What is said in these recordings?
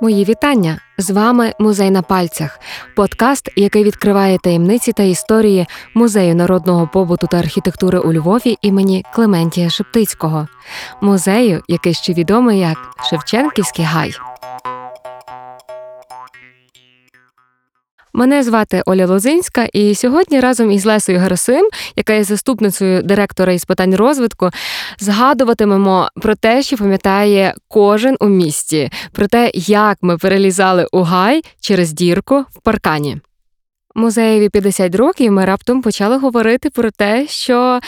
Мої вітання з вами Музей на пальцях, подкаст, який відкриває таємниці та історії музею народного побуту та архітектури у Львові імені Клементія Шептицького, музею, який ще відомий як Шевченківський гай. Мене звати Оля Лозинська, і сьогодні разом із Лесою Герасим, яка є заступницею директора із питань розвитку, згадуватимемо про те, що пам'ятає кожен у місті, про те, як ми перелізали у гай через дірку в паркані. Музеєві 50 років ми раптом почали говорити про те, що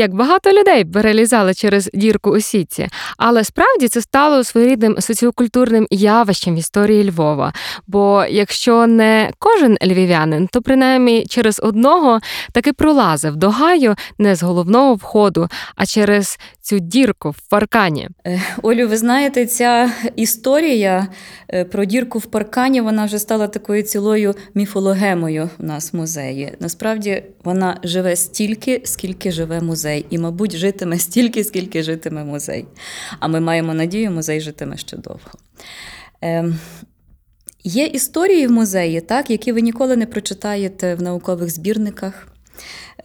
як багато людей перелізали через дірку у сітці, але справді це стало своєрідним соціокультурним явищем в історії Львова. Бо якщо не кожен львів'янин, то принаймні через одного таки пролазив до гаю не з головного входу, а через цю дірку в паркані. Е, Олю, ви знаєте, ця історія е, про дірку в паркані вона вже стала такою цілою міфологемою у нас в музеї. Насправді вона живе стільки, скільки живе музей, і, мабуть, житиме стільки, скільки житиме музей. А ми маємо надію, музей житиме ще довго. Ем, Є історії в музеї, так, які ви ніколи не прочитаєте в наукових збірниках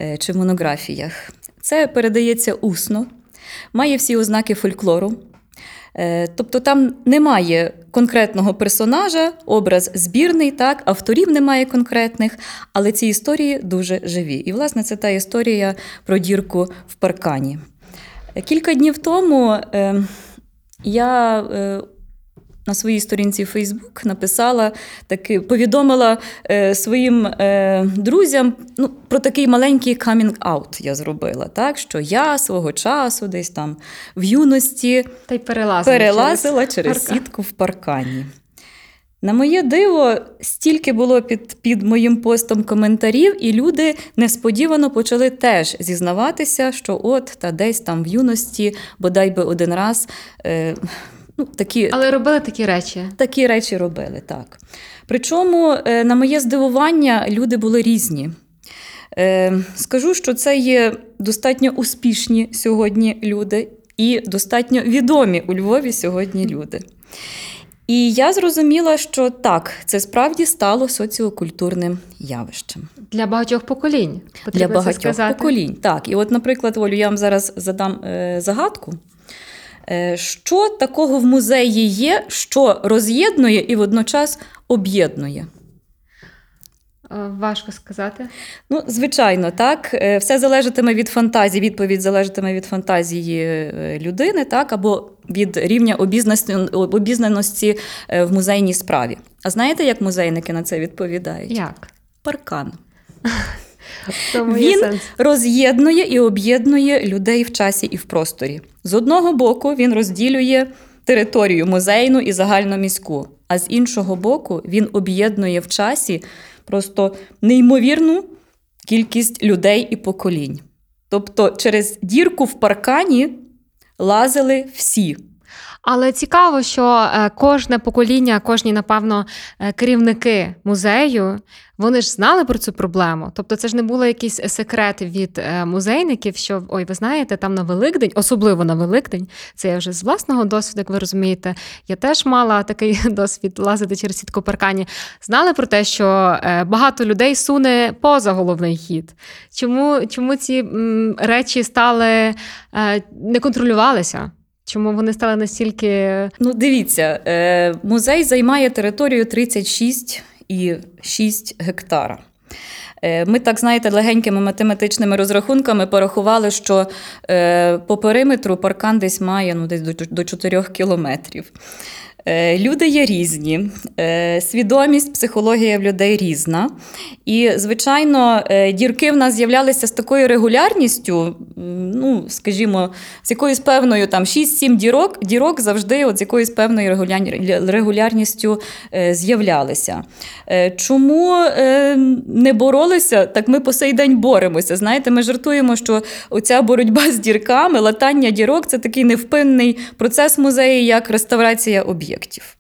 е, чи монографіях. Це передається усно має всі ознаки фольклору. Е, тобто там немає конкретного персонажа, образ збірний, так, авторів немає конкретних, але ці історії дуже живі. І, власне, це та історія про дірку в паркані. Кілька днів тому е, я е, на своїй сторінці Фейсбук написала таки, повідомила е, своїм е, друзям ну, про такий маленький камінг-аут я зробила. Так, Що я свого часу десь там в юності Та й перелазила, перелазила через, через сітку в паркані. На моє диво, стільки було під під моїм постом коментарів, і люди несподівано почали теж зізнаватися, що от та десь там в юності, бодай би один раз. Е, Ну, такі... Але робили такі речі. Такі речі робили, так. Причому, е, на моє здивування, люди були різні. Е, скажу, що це є достатньо успішні сьогодні люди і достатньо відомі у Львові сьогодні люди. І я зрозуміла, що так, це справді стало соціокультурним явищем. Для багатьох поколінь. Для багатьох сказати. поколінь. Так. І от, наприклад, Олю, я вам зараз задам е, загадку. Е, що такого в музеї є, що роз'єднує і водночас об'єднує? Е, важко сказати. Ну, звичайно, так. Е, все залежатиме від фантазії. Відповідь залежатиме від фантазії людини, так, або від рівня обізнаності в музейній справі. А знаєте, як музейники на це відповідають? Як? Паркан. Він сенс. роз'єднує і об'єднує людей в часі і в просторі. З одного боку, він розділює територію музейну і загальноміську, а з іншого боку, він об'єднує в часі просто неймовірну кількість людей і поколінь. Тобто, через дірку в паркані лазили всі. Але цікаво, що е, кожне покоління, кожні, напевно, е, керівники музею, вони ж знали про цю проблему. Тобто, це ж не було якийсь секрет від е, музейників, що ой, ви знаєте, там на Великдень, особливо на Великдень, це я вже з власного досвіду, як ви розумієте. Я теж мала такий досвід лазити через сітку паркані. Знали про те, що багато людей суне поза головний хід. Чому, Чому ці речі стали не контролювалися? Чому вони стали настільки? Ну, дивіться, е, музей займає територію 36,6 гектара. Е, ми так знаєте, легенькими математичними розрахунками порахували, що е, по периметру паркан десь має ну, десь до 4 кілометрів. Е, люди є різні, е, свідомість, психологія в людей різна. І, звичайно, е, дірки в нас з'являлися з такою регулярністю, ну, скажімо, з якоюсь певною там 6-7 дірок дірок завжди от з якоюсь певною регулярністю з'являлися. Чому не боролися, так ми по сей день боремося. Знаєте, ми жартуємо, що оця боротьба з дірками, латання дірок це такий невпинний процес музею, як реставрація об'єктів об'єктів.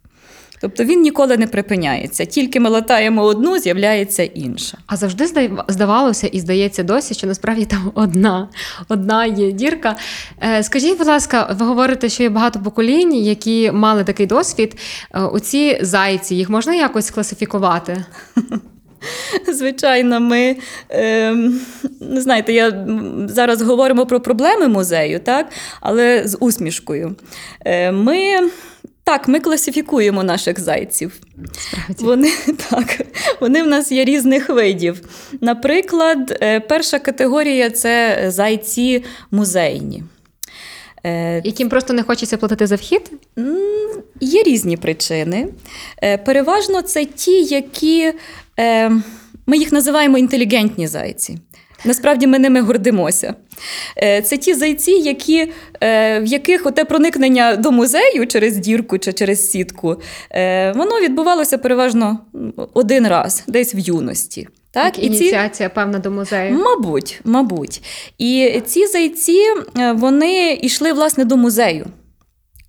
Тобто він ніколи не припиняється. Тільки ми латаємо одну, з'являється інша. А завжди здавалося і здається досі, що насправді там одна одна є дірка. Е, скажіть, будь ласка, ви говорите, що є багато поколінь, які мали такий досвід. Оці е, зайці, їх можна якось класифікувати? Звичайно, ми е, знаєте, я зараз говоримо про проблеми музею, так? але з усмішкою. Е, Ми так, ми класифікуємо наших зайців. Вони так, вони в нас є різних видів. Наприклад, е, перша категорія це зайці музейні. Е, Яким просто не хочеться платити за вхід? Є різні причини. Е, переважно це ті, які ми їх називаємо інтелігентні зайці. Насправді ми ними гордимося. Е, це ті зайці, які, е, в яких оте проникнення до музею через дірку чи через сітку, е, воно відбувалося переважно один раз, десь в юності. Так, Ініціація, ці... певна, до музею. Мабуть, мабуть. І ці зайці вони йшли власне до музею.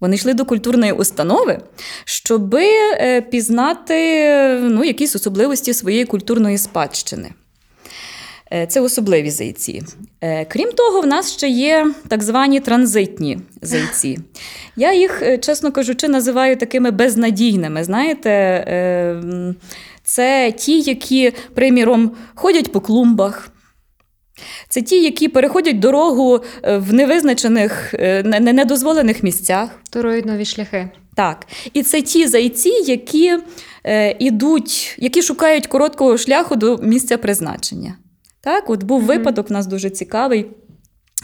Вони йшли до культурної установи, щоб пізнати ну, якісь особливості своєї культурної спадщини. Е, це особливі зайці. Е, крім того, в нас ще є так звані транзитні зайці. Я їх, е, чесно кажучи, називаю такими безнадійними. Знаєте, це ті, які, приміром, ходять по клумбах. Це ті, які переходять дорогу в невизначених, недозволених місцях. Торують нові шляхи. Так. І це ті зайці, які е, ідуть, які шукають короткого шляху до місця призначення. Так, от був mm-hmm. випадок, у нас дуже цікавий.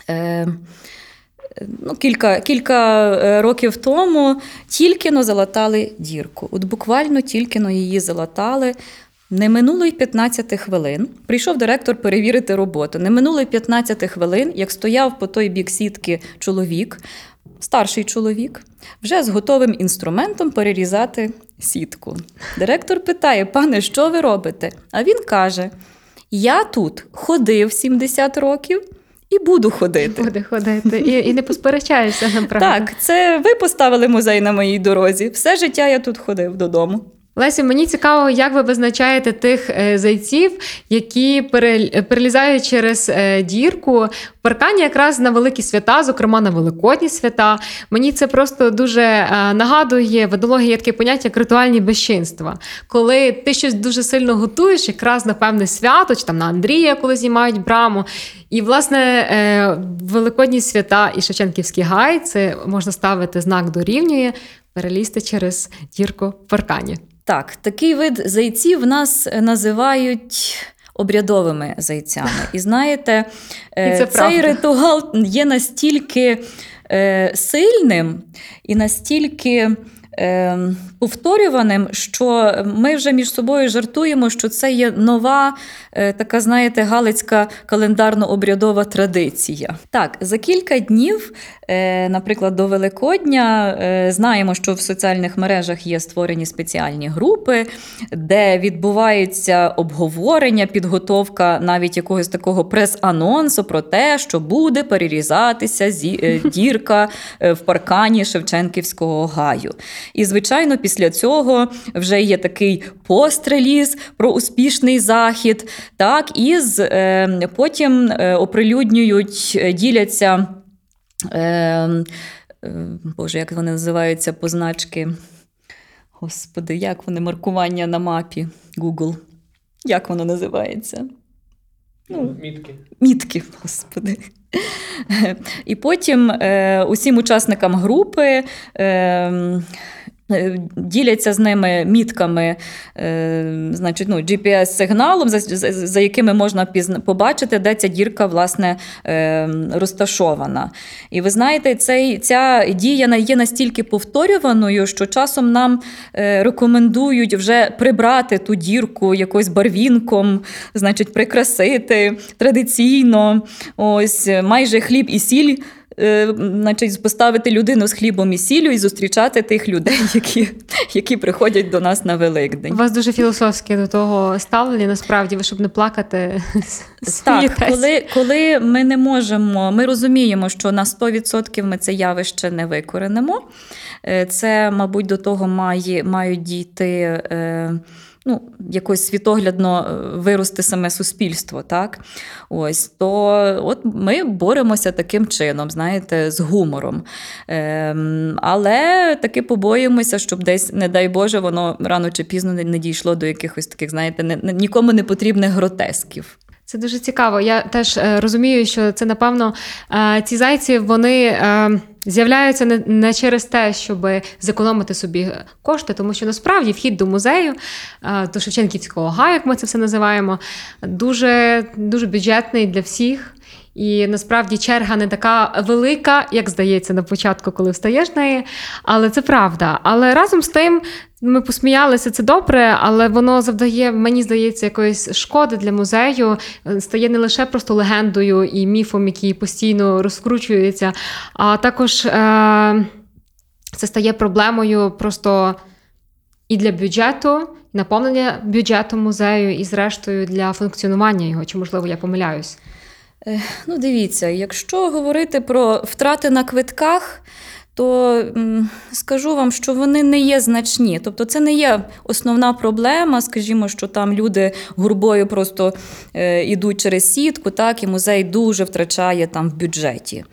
Е, ну, Кілька кілька е, років тому тільки но залатали дірку. От буквально тільки но її залатали. Не минуло й 15 хвилин. Прийшов директор перевірити роботу. Не минуло й 15 хвилин, як стояв по той бік сітки чоловік, старший чоловік, вже з готовим інструментом перерізати сітку. Директор питає: пане, що ви робите? А він каже: я тут ходив 70 років. І буду ходити. Буде ходити. І і не посперечаєшся, направду. Так, це ви поставили музей на моїй дорозі. Все життя я тут ходив додому. Лесі, мені цікаво, як ви визначаєте тих е, зайців, які перелізають через е, дірку паркані якраз на великі свята, зокрема на великодні свята. Мені це просто дуже е, нагадує в етології таке поняття як ритуальні безчинства. Коли ти щось дуже сильно готуєш, якраз на певне свято, чи там на Андрія, коли знімають браму. І, власне, великодні свята і Шевченківський гай це можна ставити знак дорівнює, перелізти через дірку в паркані. Так, такий вид зайців в нас називають. Обрядовими зайцями. І знаєте, і це цей правда. ритуал є настільки е, сильним і настільки Ем, повторюваним, що ми вже між собою жартуємо, що це є нова, е, така, знаєте, галицька календарно-обрядова традиція. Так, за кілька днів, е, наприклад, до Великодня, е, знаємо, що в соціальних мережах є створені спеціальні групи, де відбувається обговорення, підготовка навіть якогось такого прес-анонсу про те, що буде перерізатися дірка в паркані Шевченківського гаю. І, звичайно, після цього вже є такий постреліз про успішний захід. Так, і з, е, потім е, оприлюднюють, е, діляться. Е, Боже, як вони називаються позначки? Господи, як вони маркування на мапі Google? Як воно називається? Ну, Мітки. Мітки, господи. І потім е, усім учасникам групи. Е, діляться з ними мітками, е, значить, ну, GPS-сигналом, за, за, за якими можна пізна, побачити, де ця дірка власне, е, розташована. І ви знаєте, цей, ця дія є настільки повторюваною, що часом нам рекомендують вже прибрати ту дірку якось барвінком, значить, прикрасити традиційно, ось майже хліб і сіль. Е, значить, поставити людину з хлібом і сіллю і зустрічати тих людей, які, які приходять до нас на Великдень. У вас дуже філософське до того ставлення, насправді, ви щоб не плакати. Так, коли, коли ми не можемо, ми розуміємо, що на 100% ми це явище не викоренимо. Е, Це, мабуть, до того має, мають дійти. Ну, якось світоглядно е, вирости саме суспільство, так? Ось, то от ми боремося таким чином, знаєте, з гумором. Ем, але таки побоїмося, щоб десь, не дай Боже, воно рано чи пізно не, дійшло до якихось таких, знаєте, не, нікому не потрібних гротесків. Це дуже цікаво. Я теж е, розумію, що це напевно е, ці зайці вони з'являються не, не через те, щоб зекономити собі кошти, тому що насправді вхід до музею, е, до Шевченківського га, як ми це все називаємо, дуже, дуже бюджетний для всіх. І насправді черга не така велика, як здається на початку, коли встаєш неї. Але це правда. Але разом з тим ми посміялися, це добре, але воно завдає, мені здається, якоїсь шкоди для музею, стає не лише просто легендою і міфом, який постійно розкручується, а також е- це стає проблемою просто і для бюджету, наповнення бюджету музею, і зрештою для функціонування його. Чи можливо я помиляюсь? Ну, дивіться, якщо говорити про втрати на квитках, то скажу вам, що вони не є значні. Тобто, це не є основна проблема. Скажімо, що там люди гурбою просто е, йдуть через сітку, так, і музей дуже втрачає там в бюджеті.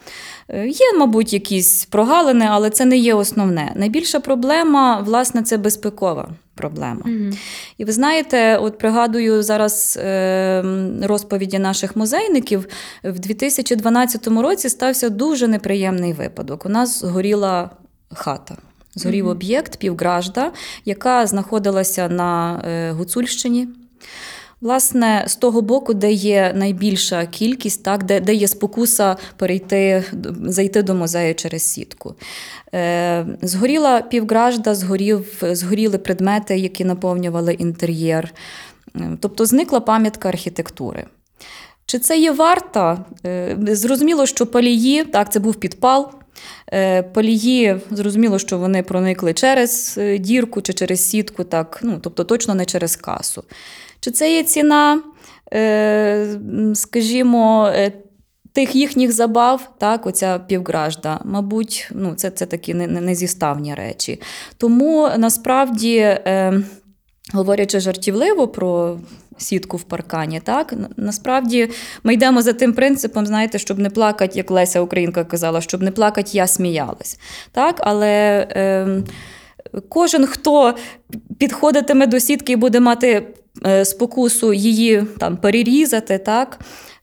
Е, Є, мабуть, якісь прогалини, але це не є основне. Найбільша проблема, власне, це безпекова проблема. І ви знаєте, от пригадую зараз е, розповіді наших музейників. В 2012 році стався дуже неприємний випадок. У нас згоріла хата. Згорів Мгм. об'єкт Півгражда, яка знаходилася на е, Гуцульщині. Власне, з того боку, де є найбільша кількість, так, де, де є спокуса перейти, зайти до музею через сітку. Е, згоріла півгражда, згорів, згоріли предмети, які наповнювали інтер'єр. Е, Тобто зникла пам'ятка архітектури. Чи це є варто? Е, Зрозуміло, що палії, так, це був підпал. Е, Палії, зрозуміло, що вони проникли через дірку чи через сітку, так, ну, тобто точно не через касу. Чи це є ціна, е, скажімо, е, тих їхніх забав, так, оця півгражда, мабуть, ну, це, це такі не- не- незіставні речі. Тому насправді, е, говорячи жартівливо про сітку в паркані, так, насправді ми йдемо за тим принципом, знаєте, щоб не плакати, як Леся Українка казала, щоб не плакати, я сміялась. Так, але. Е, Кожен, хто підходитиме до сітки і буде мати спокусу її там перерізати, так,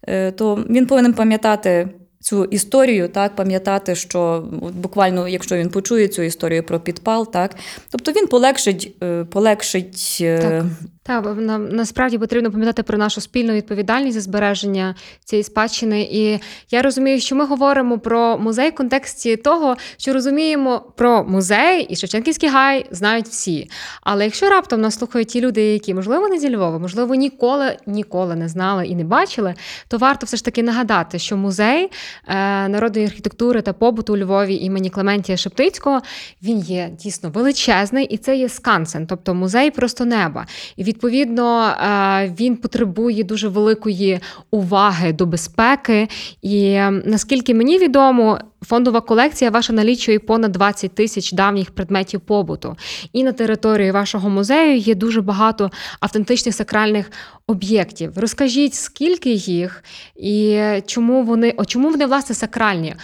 е, то він повинен пам'ятати цю історію, так, пам'ятати, що от буквально, якщо він почує цю історію про підпал, так, тобто він полегшить, е, полегшить е, Так. Так, нам насправді потрібно пам'ятати про нашу спільну відповідальність за збереження цієї спадщини. І я розумію, що ми говоримо про музей в контексті того, що розуміємо про музей і Шевченківський гай знають всі. Але якщо раптом нас слухають ті люди, які можливо не зі Львова, можливо, ніколи ніколи не знали і не бачили, то варто все ж таки нагадати, що музей е, народної архітектури та побуту у Львові імені Клементія Шептицького він є дійсно величезний, і це є скансен, тобто музей просто неба. І відповідно е, він потребує дуже великої уваги до безпеки. І наскільки мені відомо, фондова колекція ваша налічує понад 20 тисяч давніх предметів побуту. І на території вашого музею є дуже багато автентичних сакральних об'єктів. Розкажіть, скільки їх і чому вони, о, чому вони власне сакральні?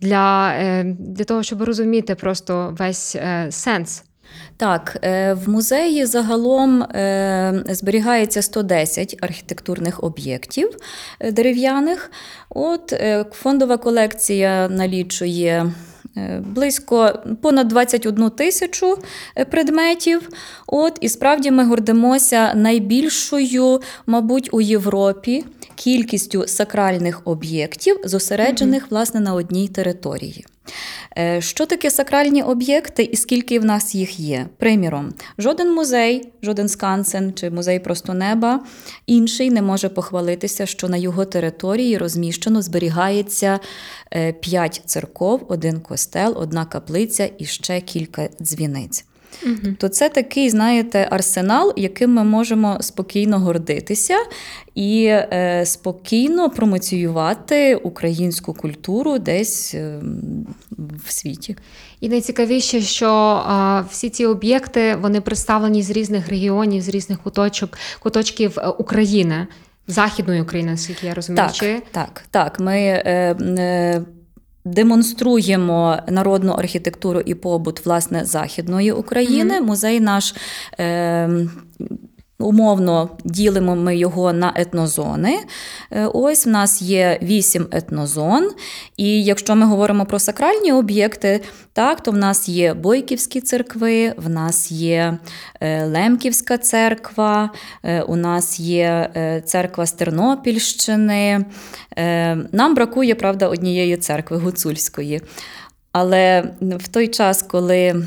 Для, е, для того, щоб розуміти просто весь е, сенс. Так, е, в музеї загалом е, зберігається 110 архітектурних об'єктів е, дерев'яних. От фондова колекція налічує. Близько понад 21 тисячу предметів. От, і справді ми гордимося найбільшою, мабуть, у Європі кількістю сакральних об'єктів, зосереджених власне на одній території. Е, Що таке сакральні об'єкти і скільки в нас їх є? Приміром, жоден музей, жоден скансен чи музей просто неба інший не може похвалитися, що на його території розміщено, зберігається е, п'ять церков, один костел, одна каплиця і ще кілька дзвіниць. То це такий, знаєте, арсенал, яким ми можемо спокійно гордитися і е, спокійно промоціювати українську культуру десь е, в світі. І найцікавіше, що а, всі ці об'єкти вони представлені з різних регіонів, з різних куточок, куточків е, України, Західної України, наскільки я розумію. Так, Чи так, так. Ми е, е, демонструємо народну архітектуру і побут власне Західної України. Музей наш. Е, Умовно ділимо ми його на етнозони. Е, Ось в нас є вісім етнозон. І якщо ми говоримо про сакральні об'єкти, так, то в нас є Бойківські церкви, в нас є е, Лемківська церква, е, у нас є церква з Тернопільщини. Нам бракує, правда, однієї церкви гуцульської. Але в той час, коли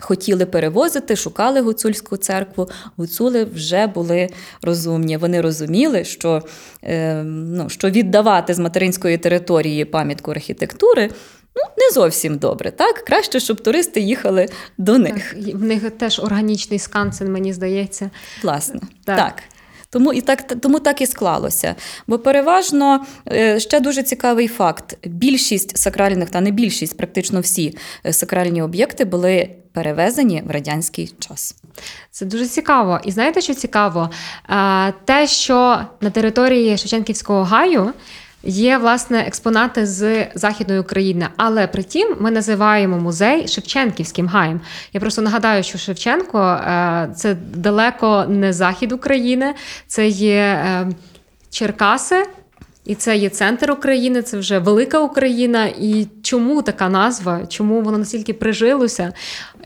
хотіли перевозити, шукали гуцульську церкву, гуцули вже були розумні. Вони розуміли, що, е, ну, що віддавати з материнської території пам'ятку архітектури. Ну, не зовсім добре, так? Краще, щоб туристи їхали до них. так, в них теж органічний скансен, мені здається. Власне, Так. так. Тому і так, тому так і склалося. Бо переважно е, ще дуже цікавий факт: більшість сакральних, та не більшість, практично всі е, сакральні об'єкти були перевезені в радянський час. Це дуже цікаво. І знаєте, що цікаво? Е, Те, що на території Шевченківського гаю є власне експонати з Західної України, але при тім ми називаємо музей Шевченківським гаєм. Я просто нагадаю, що Шевченко е, це далеко не захід України, це є е, Черкаси. І це є центр України, це вже велика Україна. І чому така назва? Чому воно настільки прижилося?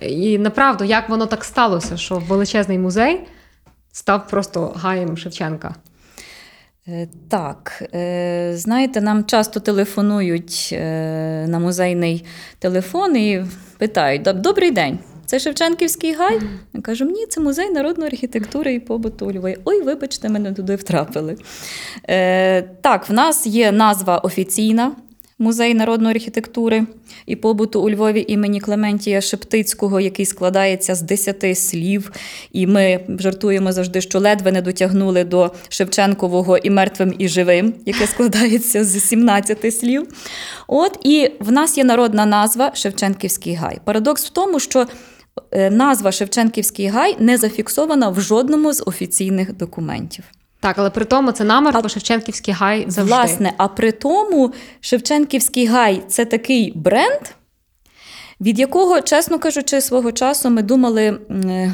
І направду, як воно так сталося, що величезний музей став просто гаєм Шевченка? Е, Так, е, знаєте, нам часто телефонують е, на музейний телефон і питають: Добрий день, це Шевченківський гай? Я кажу, ні, це музей народної архітектури і побуту у Львові. Ой, вибачте, мене туди втрапили. Так, в нас є назва офіційна. Музей народної архітектури і побуту у Львові імені Клементія Шептицького, який складається з 10 слів. І ми жартуємо завжди, що ледве не дотягнули до Шевченкового і мертвим, і живим, яке складається з 17 слів. От і в нас є народна назва Шевченківський гай. Парадокс в тому, що е, назва Шевченківський гай не зафіксована в жодному з офіційних документів. Так, але при тому це намер, бо Шевченківський гай завжди. Власне, а при тому Шевченківський гай це такий бренд, від якого, чесно кажучи, свого часу ми думали ну,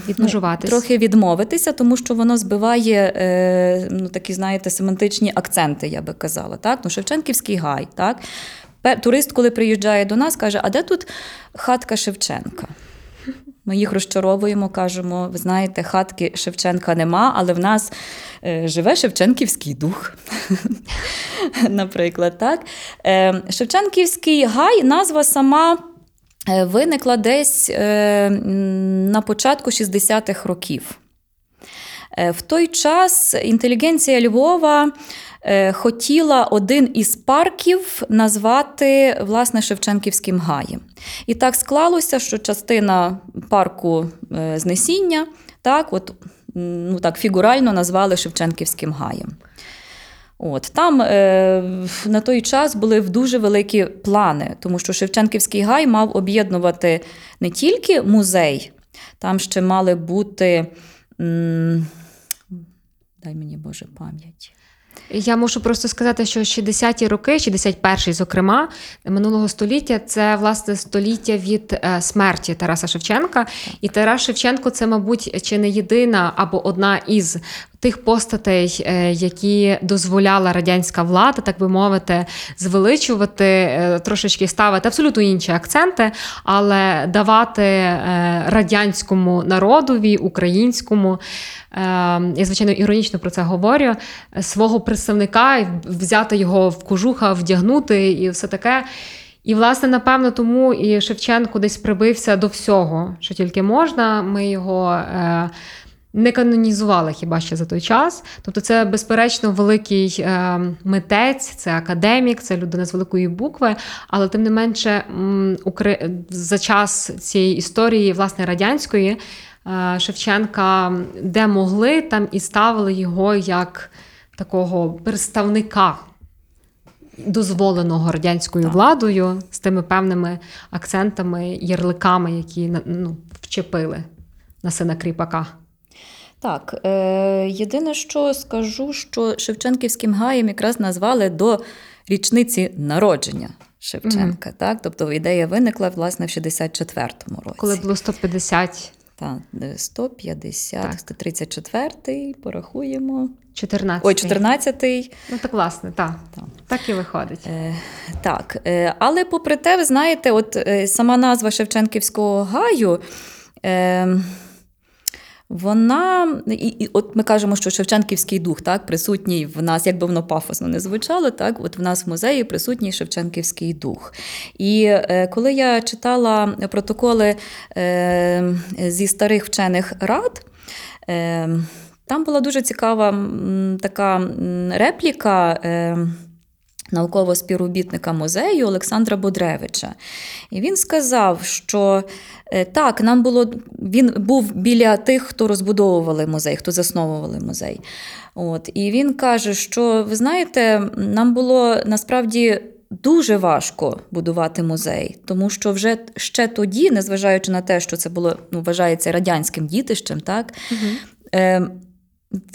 трохи відмовитися, тому що воно збиває е, ну, такі, знаєте, семантичні акценти, я би казала. Так? Ну, Шевченківський гай. Так? Турист, коли приїжджає до нас, каже: а де тут хатка Шевченка? Ми їх розчаровуємо, кажемо: ви знаєте, хатки Шевченка нема, але в нас живе Шевченківський дух. Наприклад, так. Е, Шевченківський гай, назва сама е, виникла десь е, на початку 60-х років. Е, В той час інтелігенція Львова е, хотіла один із парків назвати власне Шевченківським гаєм. І так склалося, що частина парку е, знесіння так, от, ну, так, фігурально назвали Шевченківським гаєм. От там е, на той час були дуже великі плани, тому що Шевченківський гай мав об'єднувати не тільки музей, там ще мали бути. М, дай мені Боже пам'ять. Я мушу просто сказати, що 60-ті роки, 61-й, зокрема, минулого століття, це власне століття від е, смерті Тараса Шевченка. І Тарас Шевченко це, мабуть, чи не єдина або одна із тих постатей, е, які дозволяла радянська влада, так би мовити, звеличувати, е, трошечки ставити абсолютно інші акценти, але давати е, радянському народові, українському. Я, звичайно, іронічно про це говорю. Свого представника взяти його в кожуха, вдягнути і все таке. І, власне, напевно, тому і Шевченко десь прибився до всього, що тільки можна. Ми його не канонізували хіба ще за той час. Тобто, це, безперечно, великий е, митець, це академік, це людина з великої букви. Але тим не менше, Укра... за час цієї історії, власне, радянської е, Шевченка, де могли, там і ставили його як такого представника дозволеного радянською так. владою з тими певними акцентами, ярликами, які ну, вчепили на сина кріпака. Так, е, єдине, що скажу, що Шевченківським гаєм якраз назвали до річниці народження Шевченка. Mm-hmm. Так? Тобто ідея виникла власне в 64-му році. Коли було 150 так, 150, так. 134, порахуємо. 14. Ой, 14-й. Ну, так власне, так. так. Так і виходить. Е, Так. Е, але попри те, ви знаєте, от е, сама назва Шевченківського гаю. Е, вона, і, і от ми кажемо, що Шевченківський дух так, присутній в нас, як би воно пафосно не звучало, так, от в нас в музеї присутній Шевченківський дух. І е, коли я читала протоколи е, зі старих вчених рад, е, там була дуже цікава така репліка. Е, Наукового співробітника музею Олександра Бодревича. І він сказав, що е, так, нам було, він був біля тих, хто розбудовували музей, хто засновували музей. От, І він каже, що ви знаєте, нам було насправді. Дуже важко будувати музей, тому що вже ще тоді, незважаючи на те, що це було ну, вважається радянським дітищем, так угу. е,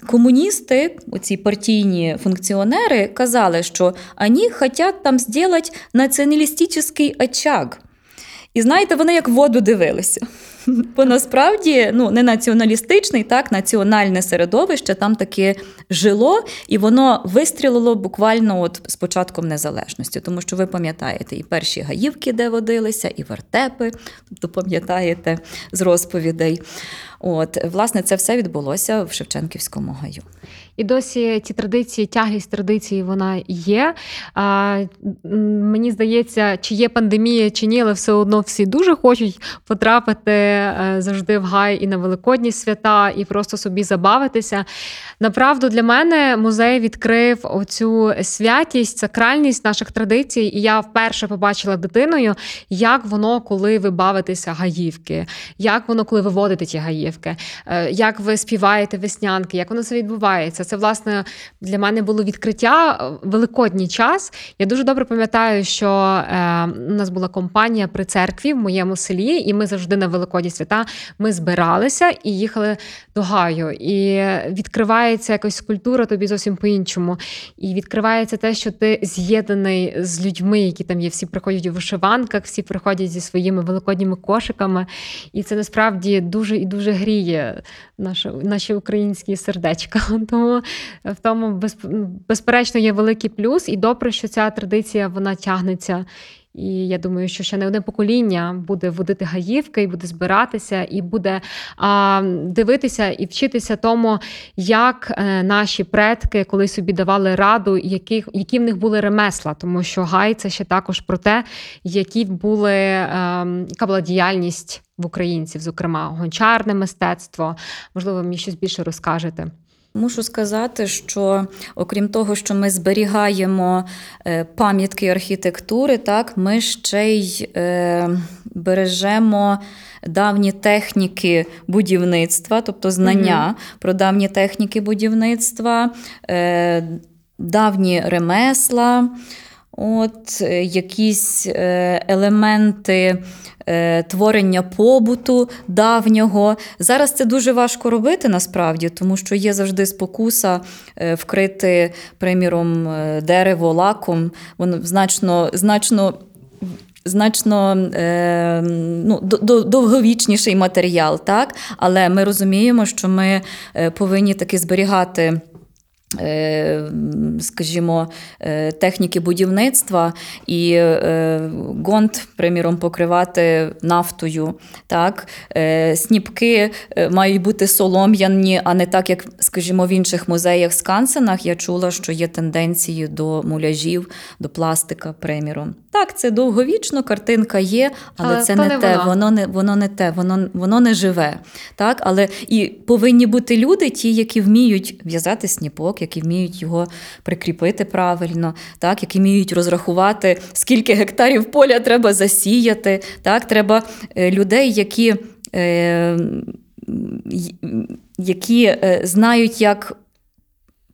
Комуністи, оці партійні функціонери, казали, що вони хочуть там зробити націоналістичний очаг. І знаєте, вони як воду дивилися. Бо насправді ну, не націоналістичний, так, національне середовище там таки жило, і воно вистрілило буквально от з початком незалежності. Тому що ви пам'ятаєте і перші гаївки, де водилися, і вертепи, тобто пам'ятаєте з розповідей. От, Власне, це все відбулося в Шевченківському гаю. І досі ці традиції, тяглість традиції вона є. А, Мені здається, чи є пандемія, чи ні, але все одно всі дуже хочуть потрапити е, завжди в гай і на великодні свята, і просто собі забавитися. Направду, для мене музей відкрив оцю святість, сакральність наших традицій, і я вперше побачила дитиною, як воно, коли ви бавитеся гаївки, як воно, коли ви водите ті гаївки, е, як ви співаєте веснянки, як воно це відбувається. Це, власне, для мене було відкриття е, великодній час. Я дуже добре пам'ятаю, що е, у нас була компанія при церкві в моєму селі, і ми завжди на Великодні свята ми збиралися і їхали до гаю. І відкривається якась культура тобі зовсім по-іншому. І відкривається те, що ти з'єднаний з людьми, які там є. Всі приходять у вишиванках, всі приходять зі своїми великодніми кошиками. І це насправді дуже і дуже гріє наші, наші українські сердечка. Тому в тому безперечно є великий плюс, і добре, що ця традиція вона тягнеться. І я думаю, що ще не одне покоління буде водити гаївки, і буде збиратися, і буде а, дивитися і вчитися тому, як е, наші предки коли собі давали раду, які, які в них були ремесла, тому що гай це ще також про те, які були а, ем, яка була діяльність в українців, зокрема гончарне мистецтво. Можливо, мені щось більше розкажете. Мушу сказати, що окрім того, що ми зберігаємо е, пам'ятки архітектури, так ми ще й е, бережемо давні техніки будівництва, тобто знання угу. про давні техніки будівництва, е, давні ремесла. От якісь елементи Е, творення побуту давнього. Зараз це дуже важко робити насправді, тому що є завжди спокуса е, вкрити, приміром, е, дерево лаком. Воно значно, значно. значно е, ну, довговічніший матеріал, так? але ми розуміємо, що ми е, повинні таки зберігати. Е, скажімо, е, техніки будівництва і е, гонт, приміром, покривати нафтою. Так? Сніпки мають бути солом'яні, а не так, як, скажімо, в інших музеях скансенах. Я чула, що є тенденції до муляжів, до пластика, приміром. Так, це довговічно, картинка є, але, але це не, не те, воно. воно не воно не те, воно воно не живе. Так? Але І повинні бути люди, ті, які вміють в'язати сніпок, які вміють його прикріпити правильно, так? які вміють розрахувати, скільки гектарів поля треба засіяти. Так? Треба е, людей, які. Е, які е, знають, як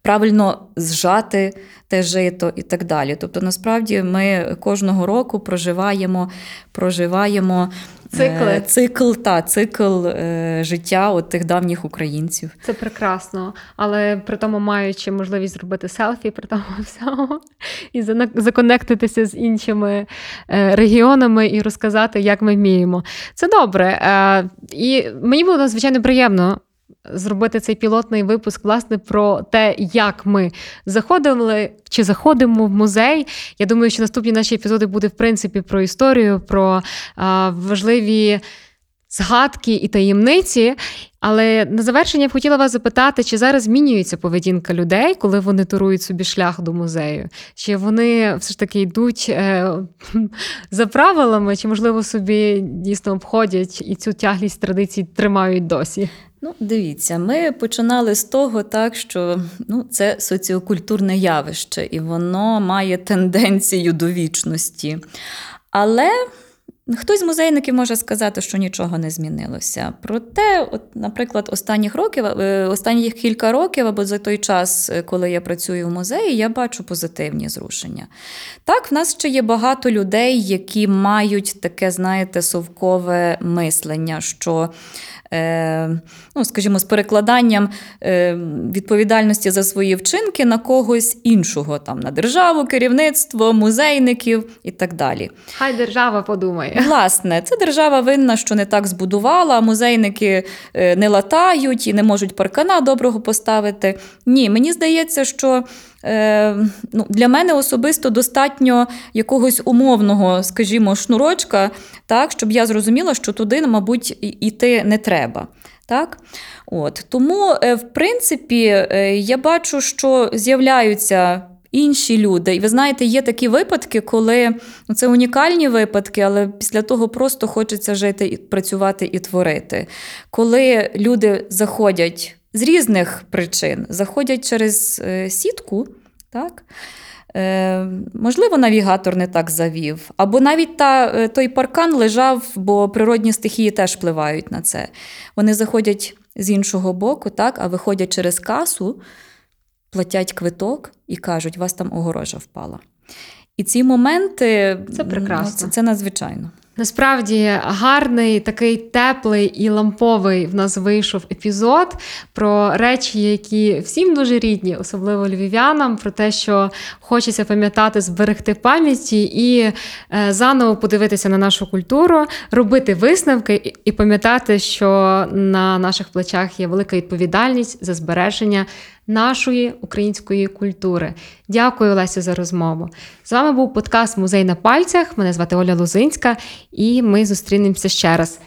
правильно зжати те жито і так далі. Тобто, насправді, ми кожного року проживаємо проживаємо Цикли. Е, цикл та цикл е, життя от тих давніх українців. Це прекрасно, але при тому маючи можливість зробити селфі, при тому всьому і законектитися з іншими е, регіонами і розказати, як ми вміємо. Це добре. І мені було надзвичайно приємно зробити цей пілотний випуск власне про те, як ми заходили чи заходимо в музей. Я думаю, що наступні наші епізоди буде в принципі про історію, про а, важливі. Згадки і таємниці, але на завершення я б хотіла вас запитати, чи зараз змінюється поведінка людей, коли вони турують собі шлях до музею? Чи вони все ж таки йдуть е, за правилами, чи, можливо, собі дійсно обходять і цю тяглість традицій тримають досі? Ну, дивіться, ми починали з того, так що ну, це соціокультурне явище, і воно має тенденцію до вічності. Але хтось з музейників може сказати, що нічого не змінилося. Проте, от, наприклад, останніх років, е, останніх кілька років або за той час, е, коли я працюю в музеї, я бачу позитивні зрушення. Так, в нас ще є багато людей, які мають таке, знаєте, совкове мислення, що Е, ну, скажімо, з перекладанням е, відповідальності за свої вчинки на когось іншого, там на державу, керівництво, музейників і так далі. Хай держава подумає. Власне, це держава винна, що не так збудувала, музейники е, не латають і не можуть паркана доброго поставити. Ні, мені здається, що е, ну, Для мене особисто достатньо якогось умовного, скажімо, шнурочка, так, щоб я зрозуміла, що туди, мабуть, іти не треба. Так? От. Тому, е, в принципі, е, я бачу, що з'являються. Інші люди. І ви знаєте, є такі випадки, коли ну, це унікальні випадки, але після того просто хочеться жити, працювати і творити. Коли люди заходять з різних причин заходять через е, сітку, так? Е, Можливо, навігатор не так завів, або навіть та, е, той паркан лежав, бо природні стихії теж впливають на це. Вони заходять з іншого боку, так, а виходять через касу, платять квиток і кажуть, у вас там огорожа впала. І ці моменти це прекрасно. Ну, це, це надзвичайно. Насправді гарний, такий теплий і ламповий в нас вийшов епізод про речі, які всім дуже рідні, особливо львів'янам, про те, що хочеться пам'ятати, зберегти пам'яті і е, заново подивитися на нашу культуру, робити висновки і пам'ятати, що на наших плечах є велика відповідальність за збереження нашої української культури. Дякую, Олесю, за розмову. З вами був подкаст Музей на пальцях. Мене звати Оля Лузинська, і ми зустрінемося ще раз.